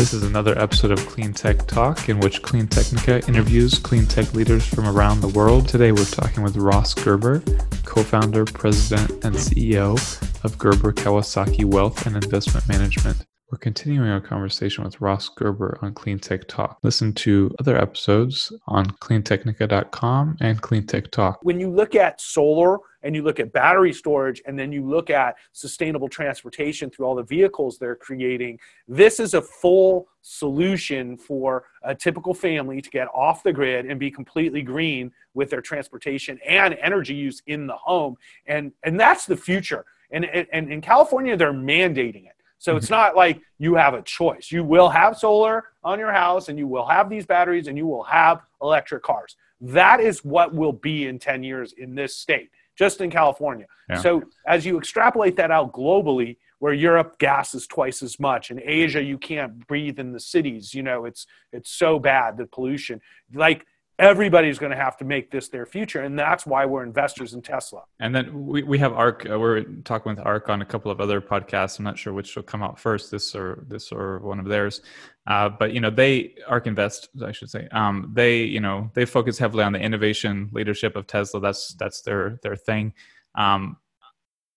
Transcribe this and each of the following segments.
This is another episode of Clean Tech Talk, in which Clean Technica interviews clean tech leaders from around the world. Today, we're talking with Ross Gerber, co founder, president, and CEO of Gerber Kawasaki Wealth and Investment Management. We're continuing our conversation with Ross Gerber on Clean Tech Talk. Listen to other episodes on cleantechnica.com and Clean Tech Talk. When you look at solar and you look at battery storage and then you look at sustainable transportation through all the vehicles they're creating, this is a full solution for a typical family to get off the grid and be completely green with their transportation and energy use in the home. And, and that's the future. And, and in California, they're mandating it. So it's mm-hmm. not like you have a choice. You will have solar on your house and you will have these batteries and you will have electric cars. That is what will be in 10 years in this state, just in California. Yeah. So as you extrapolate that out globally, where Europe gas is twice as much, in Asia you can't breathe in the cities. You know, it's it's so bad the pollution. Like everybody's going to have to make this their future and that's why we're investors in tesla. And then we, we have ARK uh, we're talking with ARK on a couple of other podcasts. I'm not sure which will come out first this or this or one of theirs. Uh, but you know they ARK invest i should say um, they you know they focus heavily on the innovation leadership of tesla. That's that's their their thing. Um,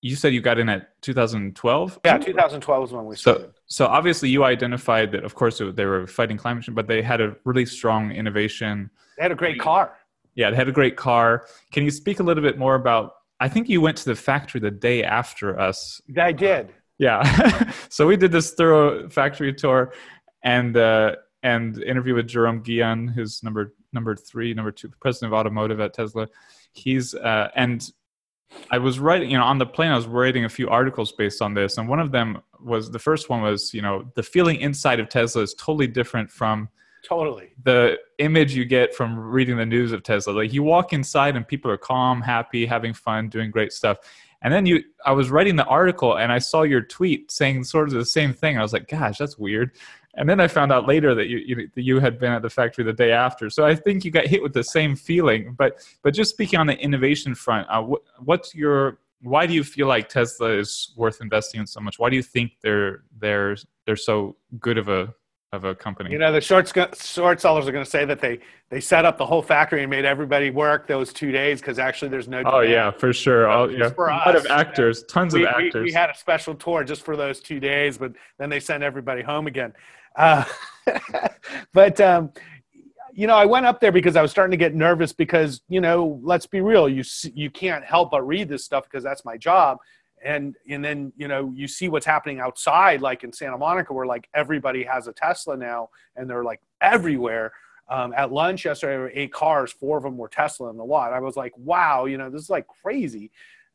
you said you got in at 2012 yeah 2012 was when we started so, so obviously you identified that of course they were fighting climate change but they had a really strong innovation they had a great car. Yeah, they had a great car. Can you speak a little bit more about? I think you went to the factory the day after us. I did. Yeah. so we did this thorough factory tour, and uh, and interview with Jerome Guillen, who's number number three, number two, president of automotive at Tesla. He's uh, and I was writing, you know, on the plane, I was writing a few articles based on this, and one of them was the first one was, you know, the feeling inside of Tesla is totally different from Totally. The image you get from reading the news of Tesla, like you walk inside and people are calm, happy, having fun, doing great stuff. And then you, I was writing the article and I saw your tweet saying sort of the same thing. I was like, gosh, that's weird. And then I found out later that you, you, that you had been at the factory the day after. So I think you got hit with the same feeling. But but just speaking on the innovation front, uh, what, what's your why do you feel like Tesla is worth investing in so much? Why do you think they're they're they're so good of a of a company. You know, the short short sellers are going to say that they they set up the whole factory and made everybody work those two days because actually there's no. Oh yeah, for sure. Oh yeah, for a lot of actors, tons we, of actors. We, we, had a special tour just for those two days, but then they sent everybody home again. Uh, but um, you know, I went up there because I was starting to get nervous because you know, let's be real, you you can't help but read this stuff because that's my job. And and then you know you see what's happening outside like in santa monica where like everybody has a tesla now and they're like everywhere. Um, at lunch yesterday eight cars four of them were tesla in the lot. I was like wow you know this is like crazy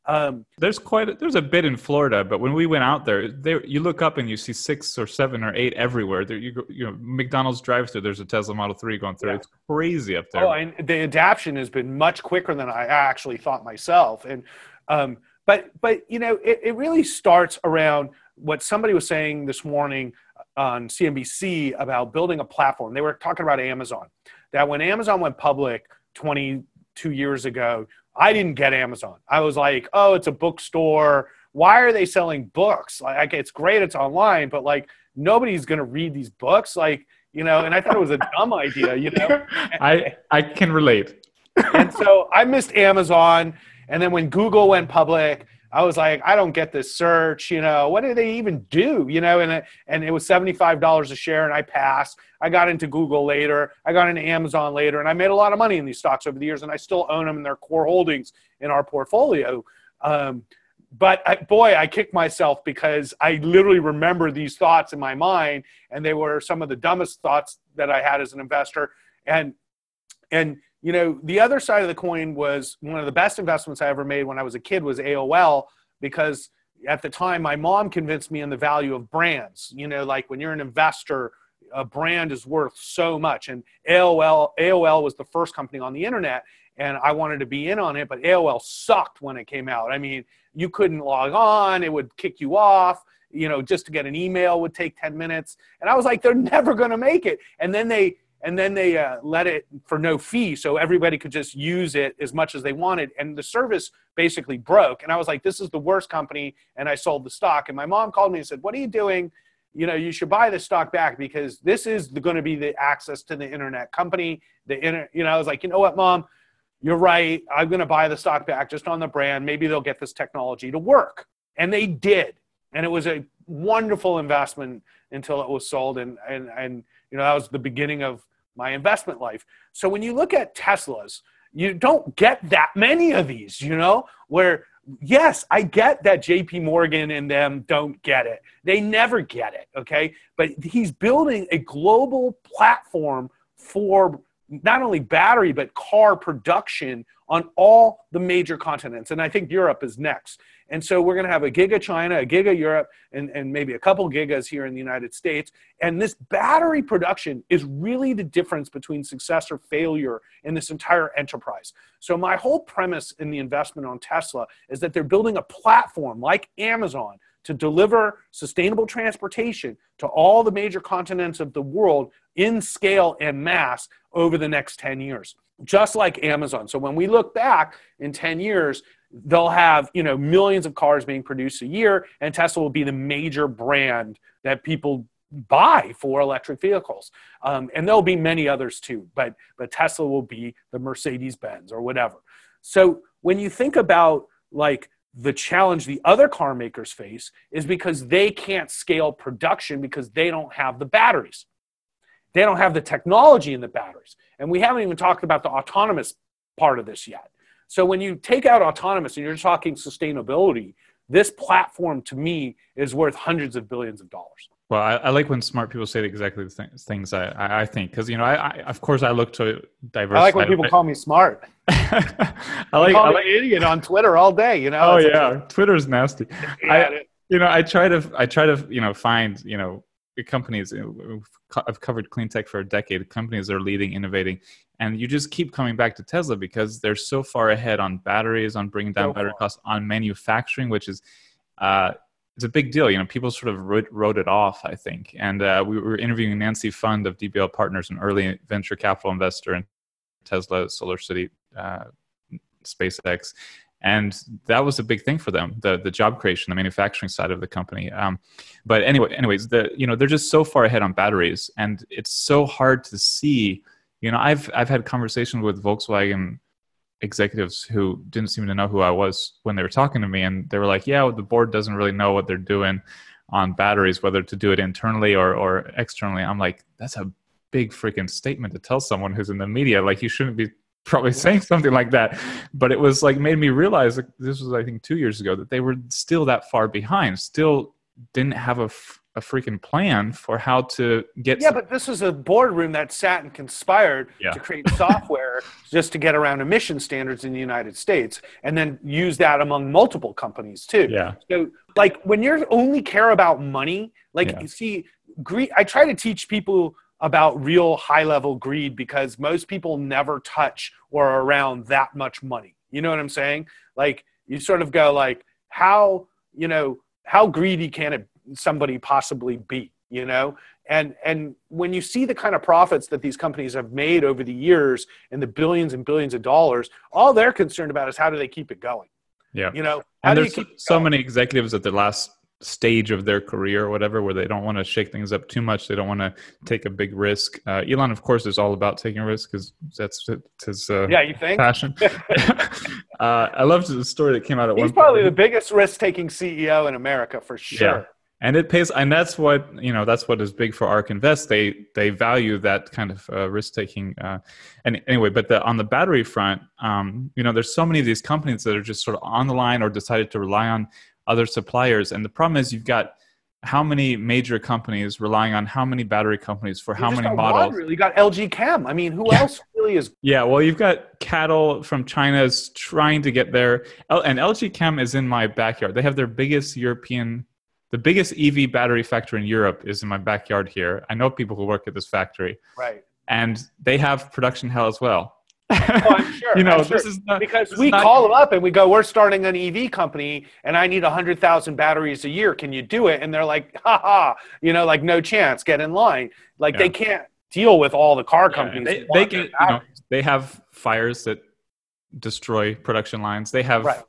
um, there's quite a, there's a bit in Florida, but when we went out there, there you look up and you see six or seven or eight everywhere. There you go, you know McDonald's drive-through. There's a Tesla Model Three going through. Yeah. It's crazy up there. Oh, and the adaptation has been much quicker than I actually thought myself. And um, but but you know it, it really starts around what somebody was saying this morning on CNBC about building a platform. They were talking about Amazon. That when Amazon went public 22 years ago, I didn't get Amazon. I was like, oh, it's a bookstore. Why are they selling books? Like, it's great, it's online, but like nobody's gonna read these books. Like, you know, and I thought it was a dumb idea. You know, I I can relate. and so I missed Amazon and then when Google went public, I was like, I don't get this search. You know, what do they even do? You know, and it, and it was seventy five dollars a share, and I passed. I got into Google later. I got into Amazon later, and I made a lot of money in these stocks over the years, and I still own them in their core holdings in our portfolio. Um, but I, boy, I kicked myself because I literally remember these thoughts in my mind, and they were some of the dumbest thoughts that I had as an investor. And and you know, the other side of the coin was one of the best investments I ever made when I was a kid was AOL because at the time my mom convinced me in the value of brands. You know, like when you're an investor, a brand is worth so much. And AOL AOL was the first company on the internet and I wanted to be in on it, but AOL sucked when it came out. I mean, you couldn't log on, it would kick you off you know, just to get an email would take 10 minutes. And I was like, they're never going to make it. And then they and then they uh, let it for no fee so everybody could just use it as much as they wanted and the service basically broke and i was like this is the worst company and i sold the stock and my mom called me and said what are you doing you know, you should buy the stock back because this is going to be the access to the internet company. The inter, you know, I was like, you know what, mom, you're right. I'm going to buy the stock back just on the brand. Maybe they'll get this technology to work. And they did. And it was a wonderful investment until it was sold. And, and, and you know, that was the beginning of my investment life. So when you look at Teslas, you don't get that many of these, you know, where yes, I get that JP Morgan and them don't get it. They never get it, okay? But he's building a global platform for not only battery but car production on all the major continents. And i think europe is next. And so we're going to have a giga china a giga europe and, and maybe a couple gigas here in the united states. And this battery production is really the difference between success or failure in this entire enterprise. So my whole premise in the investment on tesla is that they're building a platform like amazon to deliver sustainable transportation to all the major continents of the world in scale and mass over the next 10 years just like amazon. So when we look back in 10 years they'll have you know millions of cars being produced a year and tesla will be the major brand that people buy for electric vehicles. Um, and there'll be many others too but but tesla will be the mercedes benz or whatever. So when you think about like the challenge the other car makers face is because they can't scale production because they don't have the batteries. They don't have the technology in the batteries. And we haven't even talked about the autonomous part of this yet. So when you take out autonomous and you're talking sustainability, this platform to me is worth hundreds of billions of dollars. Well, I, I, like when smart people say exactly the th- things I, I, think because you know I, I, of course I look to diversify. I like when people call me smart. I like I like idiot on Twitter all day. You know. Oh yeah, like, Twitter's nasty. I, you know, I try to I try to you know find you know companies. I've covered clean tech for a decade. Companies that are leading, innovating, and you just keep coming back to Tesla because they're so far ahead on batteries, on bringing down so battery costs, on manufacturing, which is. Uh, it's a big deal. You know, people sort of wrote, wrote it off, I think. And uh, we were interviewing Nancy Pfund of DBL Partners, an early venture capital investor in Tesla, Solar City, uh, SpaceX, and that was a big thing for them the the job creation the manufacturing side of the company um, but anyway anyways the you know they're just so far ahead on batteries and it's so hard to see you know i've i've had conversations with volkswagen executives who didn't seem to know who I was when they were talking to me, and they were like, "Yeah, well, the board doesn't really know what they're doing on batteries, whether to do it internally or or externally." I'm like, "That's a big freaking statement to tell someone who's in the media. Like, you shouldn't be." probably saying something like that but it was like made me realize like, this was i think two years ago that they were still that far behind still didn't have a a freaking plan for how to get. Yeah, some- but this is a boardroom that sat and conspired yeah. to create software just to get around emission standards in the United States, and then use that among multiple companies too. Yeah. So, like, when you only care about money, like, yeah. see, greed. I try to teach people about real high level greed because most people never touch or are around that much money. You know what I'm saying? Like, you sort of go like, how you know how greedy can it somebody possibly be you know? And and when you see the kind of profits that these companies have made over the years and the billions and billions of dollars all they're concerned about is how do they keep it going? Yeah. You know how and there's so, so many executives at the last stage of their career or whatever where they don't want to shake things up too much. They don't want to take a big risk. Uh, elon of course is all about taking risks because that's his uh, yeah you think? passion. Uh, i loved the story that came out at he's one probably point. the biggest risk-taking ceo in america for sure. yeah and it pays and that's what you know that's what is big for ark invest they they value that kind of uh, risk taking uh, and anyway but the, on the battery front um, you know there's so many of these companies that are just sort of on the line or decided to rely on other suppliers and the problem is you've got how many major companies relying on how many battery companies for you how many models? really. You got LG Chem. I mean, who yeah. else really is? Yeah, well, you've got CATL from China's trying to get there, and LG Chem is in my backyard. They have their biggest European the biggest EV battery factory in Europe is in my backyard here. I know people who work at this factory. Right. And they have production hell as well. oh, I'm sure. you know, I'm sure. this is not, because we not, call them up and we go, "We're starting an EV company, and I need hundred thousand batteries a year. Can you do it?" And they're like, "Ha ha!" You know, like no chance. Get in line. Like yeah. they can't deal with all the car companies. Yeah, they, they get, you know, they have fires that destroy production lines. They have right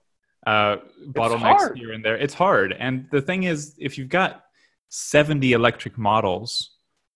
uh, bottlenecks here and there. It's hard. And the thing is, if you've got 70 electric models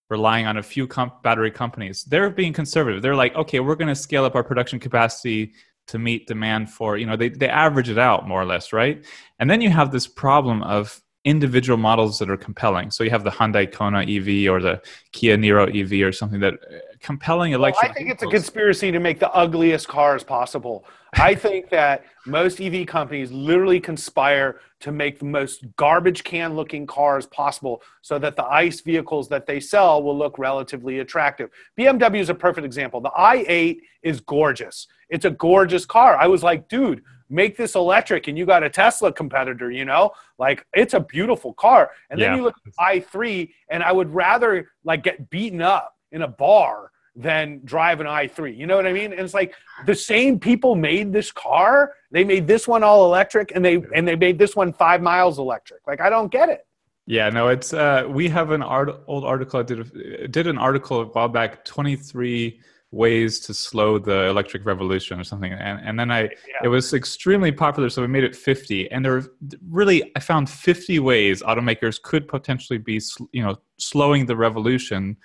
relying on a few comp- battery companies they're being conservative. They're like okay we're going to scale up our production capacity to meet demand for you know they, they average it out more or less right? And then you have this problem of individual models that are compelling. So you have the hyundai kona ev or the kia niro ev or something that uh, compelling electric well, i think it's a conspiracy to make the ugliest cars possible i think that most ev companies literally conspire to make the most garbage can looking cars possible so that the ice vehicles that they sell will look relatively attractive bmw is a perfect example the i8 is gorgeous it's a gorgeous car i was like dude make this electric and you got a Tesla competitor, you know? Like it's a beautiful car. And then yeah. you look at i3 and I would rather like get beaten up in a bar than drive an i3. You know what I mean? And it's like the same people made this car. They made this one all electric and they and they made this one 5 miles electric. Like I don't get it. Yeah, no, it's uh we have an art, old article I did did an article a while back 23 ways to slow the electric revolution or something and, and then i yeah. it was extremely popular so we made it 50 and there really i found 50 ways automakers could potentially be you know slowing the revolution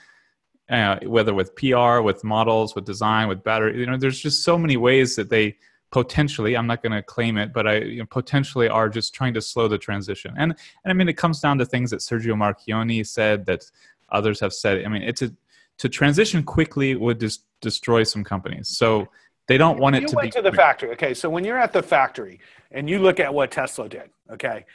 uh, whether with pr with models with design with battery you know there's just so many ways that they potentially i'm not going to claim it but i you know, potentially are just trying to slow the transition and and i mean it comes down to things that sergio marchionne said that others have said i mean it's a to transition quickly would just destroy some companies. So they don't want it you to went be to the factory. Okay, so when you're at the factory and you look at what Tesla did, okay,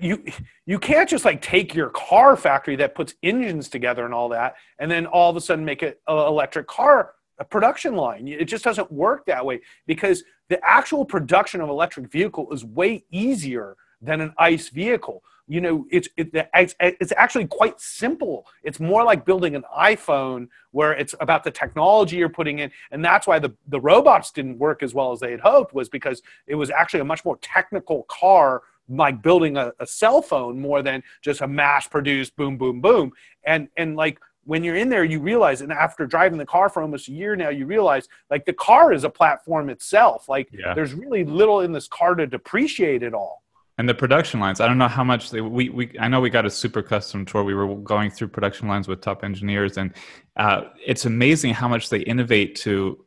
you you can't just like take your car factory that puts engines together and all that, and then all of a sudden make it an electric car a production line. It just doesn't work that way because the actual production of electric vehicle is way easier than an ICE vehicle you know it's it, it's it's actually quite simple it's more like building an iphone where it's about the technology you're putting in and that's why the the robots didn't work as well as they had hoped was because it was actually a much more technical car like building a, a cell phone more than just a mass produced boom boom boom. And and like when you're in there you realize and after driving the car for almost a year now you realize like the car is a platform itself. Like yeah. there's really little in this car to depreciate it all. And the production lines i don't know how much they we, we i know we got a super custom tour. We were going through production lines with top engineers. And uh, it's amazing how much they innovate to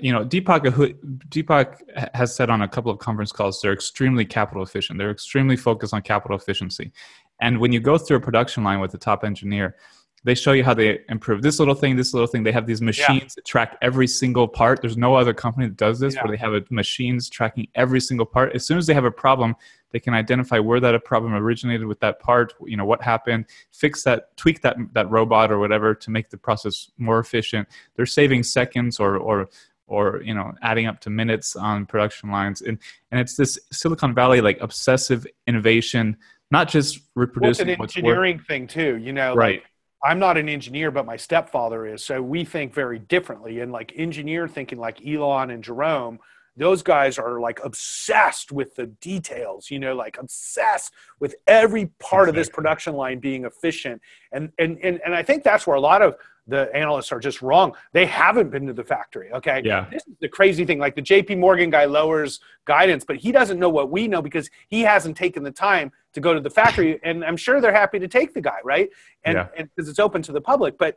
you know deepak deepak has said on a couple of conference calls they're extremely capital efficient they're extremely focused on capital efficiency and when you go through a production line with the top engineer they show you how they improve this little thing, this little thing. They have these machines yeah. that track every single part. There's no other company that does this yeah. where they have a, machines tracking every single part. As soon as they have a problem, they can identify where that problem originated with that part. You know what happened, fix that, tweak that that robot or whatever to make the process more efficient. They're saving seconds or or or you know adding up to minutes on production lines and and it's this silicon valley like obsessive innovation not just reproducing well, it's an engineering thing too you know right like, I'm not an engineer, but my stepfather is. So we think very differently. And like engineer thinking like Elon and Jerome, those guys are like obsessed with the details, you know, like obsessed with every part exactly. of this production line being efficient. And, and, and, and I think that's where a lot of the analysts are just wrong. They haven't been to the factory. Okay. Yeah. This is the crazy thing. Like the JP Morgan guy lowers guidance, but he doesn't know what we know because he hasn't taken the time to go to the factory. And I'm sure they're happy to take the guy, right? And because yeah. it's open to the public. But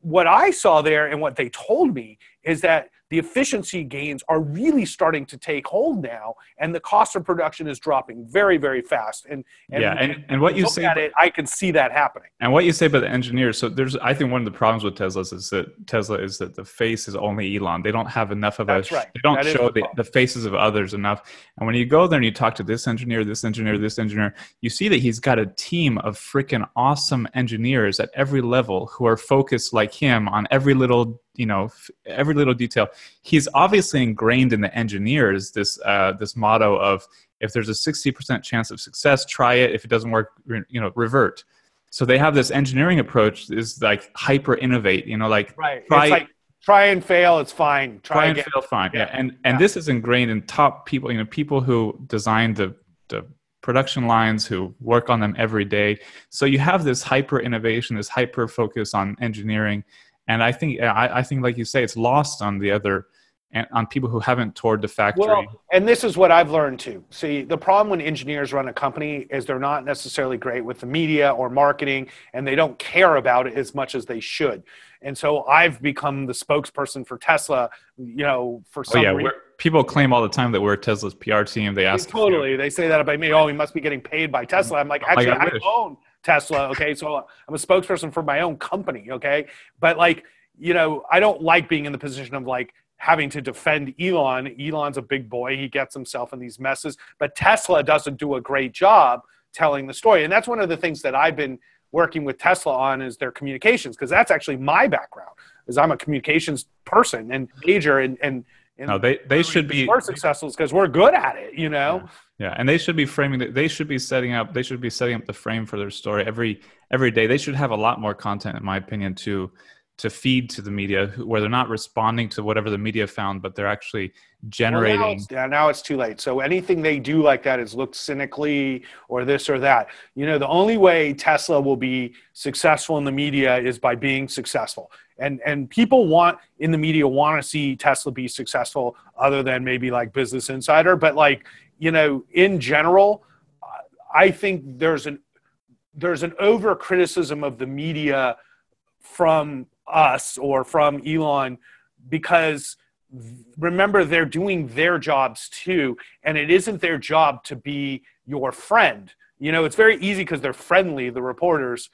what I saw there and what they told me is that the efficiency gains are really starting to take hold now, and the cost of production is dropping very, very fast. And, and yeah, and, and what you say at it, I can see that happening. And what you say about the engineers, so there's, I think one of the problems with Tesla is that Tesla is that the face is only Elon. They don't have enough of That's a, right. they don't that show the, the faces of others enough. And when you go there and you talk to this engineer, this engineer, this engineer, you see that he's got a team of freaking awesome engineers at every level who are focused like him on every little you know every little detail. He's obviously ingrained in the engineers this uh, this motto of if there's a 60% chance of success try it. If it doesn't work you know revert. So they have this engineering approach is like hyper innovate you know like right. try, it's like try and fail it's fine. Try, try and fail fine. Yeah, yeah. and and yeah. this is ingrained in top people you know people who design the the production lines who work on them every day. So you have this hyper innovation this hyper focus on engineering and I think I, I think like you say, it's lost on the other and on people who haven't toured the factory. Well, and this is what I've learned too. See, the problem when engineers run a company is they're not necessarily great with the media or marketing, and they don't care about it as much as they should. And so I've become the spokesperson for Tesla. You know, for oh some yeah, reason. people claim all the time that we're Tesla's PR team. They ask totally. They say that about me. Oh, he must be getting paid by Tesla. I'm like, oh, like, actually, I I wish. own Tesla. Okay, so I'm a spokesperson for my own company. Okay, but like, you know, I don't like being in the position of like having to defend Elon. Elon's a big boy. He gets himself in these messes, but Tesla doesn't do a great job telling the story. And that's one of the things that I've been working with Tesla on is their communications because that's actually my background. Is I'm a communications person and major and and. and No, they they should be we're successful because we're good at it, you know. Yeah, and they should be framing. They should be setting up. They should be setting up the frame for their story every every day. They should have a lot more content, in my opinion, to to feed to the media, where they're not responding to whatever the media found, but they're actually Well, now generating. it's, yeah, now it's too late. So anything they do like that is looked cynically or this or that. You know, the only way Tesla will be successful in the media is by being successful. And and people want in the media want to see Tesla be successful, other than maybe like Business Insider. But like you know, in general, I think there's an there's an over criticism of the media from us or from Elon because remember they're doing their jobs too and it isn't their job to be your friend you know it's very easy because they're friendly the reporters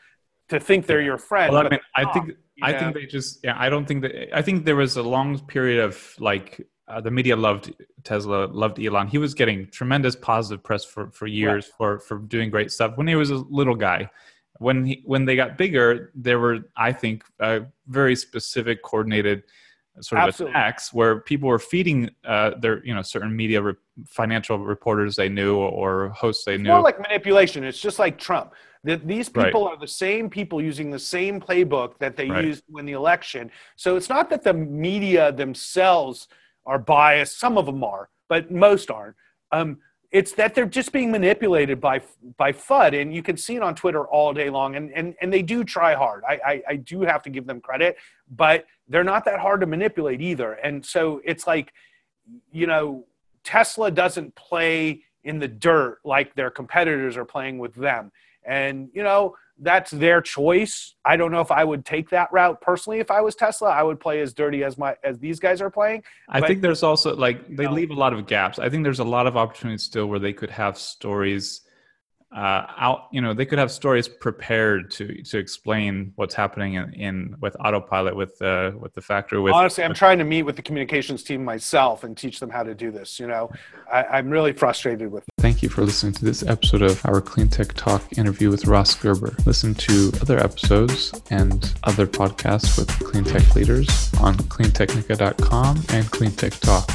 to think they're your friend Well, I mean, I think I know? think they just. Yeah, I don't think that. I think there was a long period of like uh, the media loved Tesla, loved Elon. He was getting tremendous positive press for for years for for doing great stuff when he was a little guy. When he when they got bigger, there were I think uh, very specific, coordinated sort of Absolutely. attacks where people were feeding uh, their you know certain media re- financial reporters they knew or hosts they It's knew. more like manipulation. It's just like Trump. That these Right. people are the same people using the same playbook that they Right. used when the election. So it's not that the media themselves are biased. Some of them are, but most aren't. Um, it's that they're just being manipulated by by FUD, and you can see it on Twitter all day long. And and and they do try hard. I I, I do have to give them credit, but they're not that hard to manipulate either. And so it's like, you know, Tesla doesn't play in the dirt like their competitors are playing with them. And, you know, that's their choice. I don't know if I would take that route personally if I was Tesla. I would play as dirty as my as these guys are playing. I But- think there's also like they know. leave a lot of gaps. I think there's a lot of opportunities still where they could have stories uh, out. You know, they could have stories prepared to to explain what's happening in, in with autopilot with uh, with the factory. With Honestly, I'm trying to meet with the communications team myself and teach them how to do this. You know, I, I'm really frustrated with Thank you for listening to this episode of our Clean Tech Talk interview with Ross Gerber. Listen to other episodes and other podcasts with clean tech leaders on cleantechnica.com and Clean Tech Talk.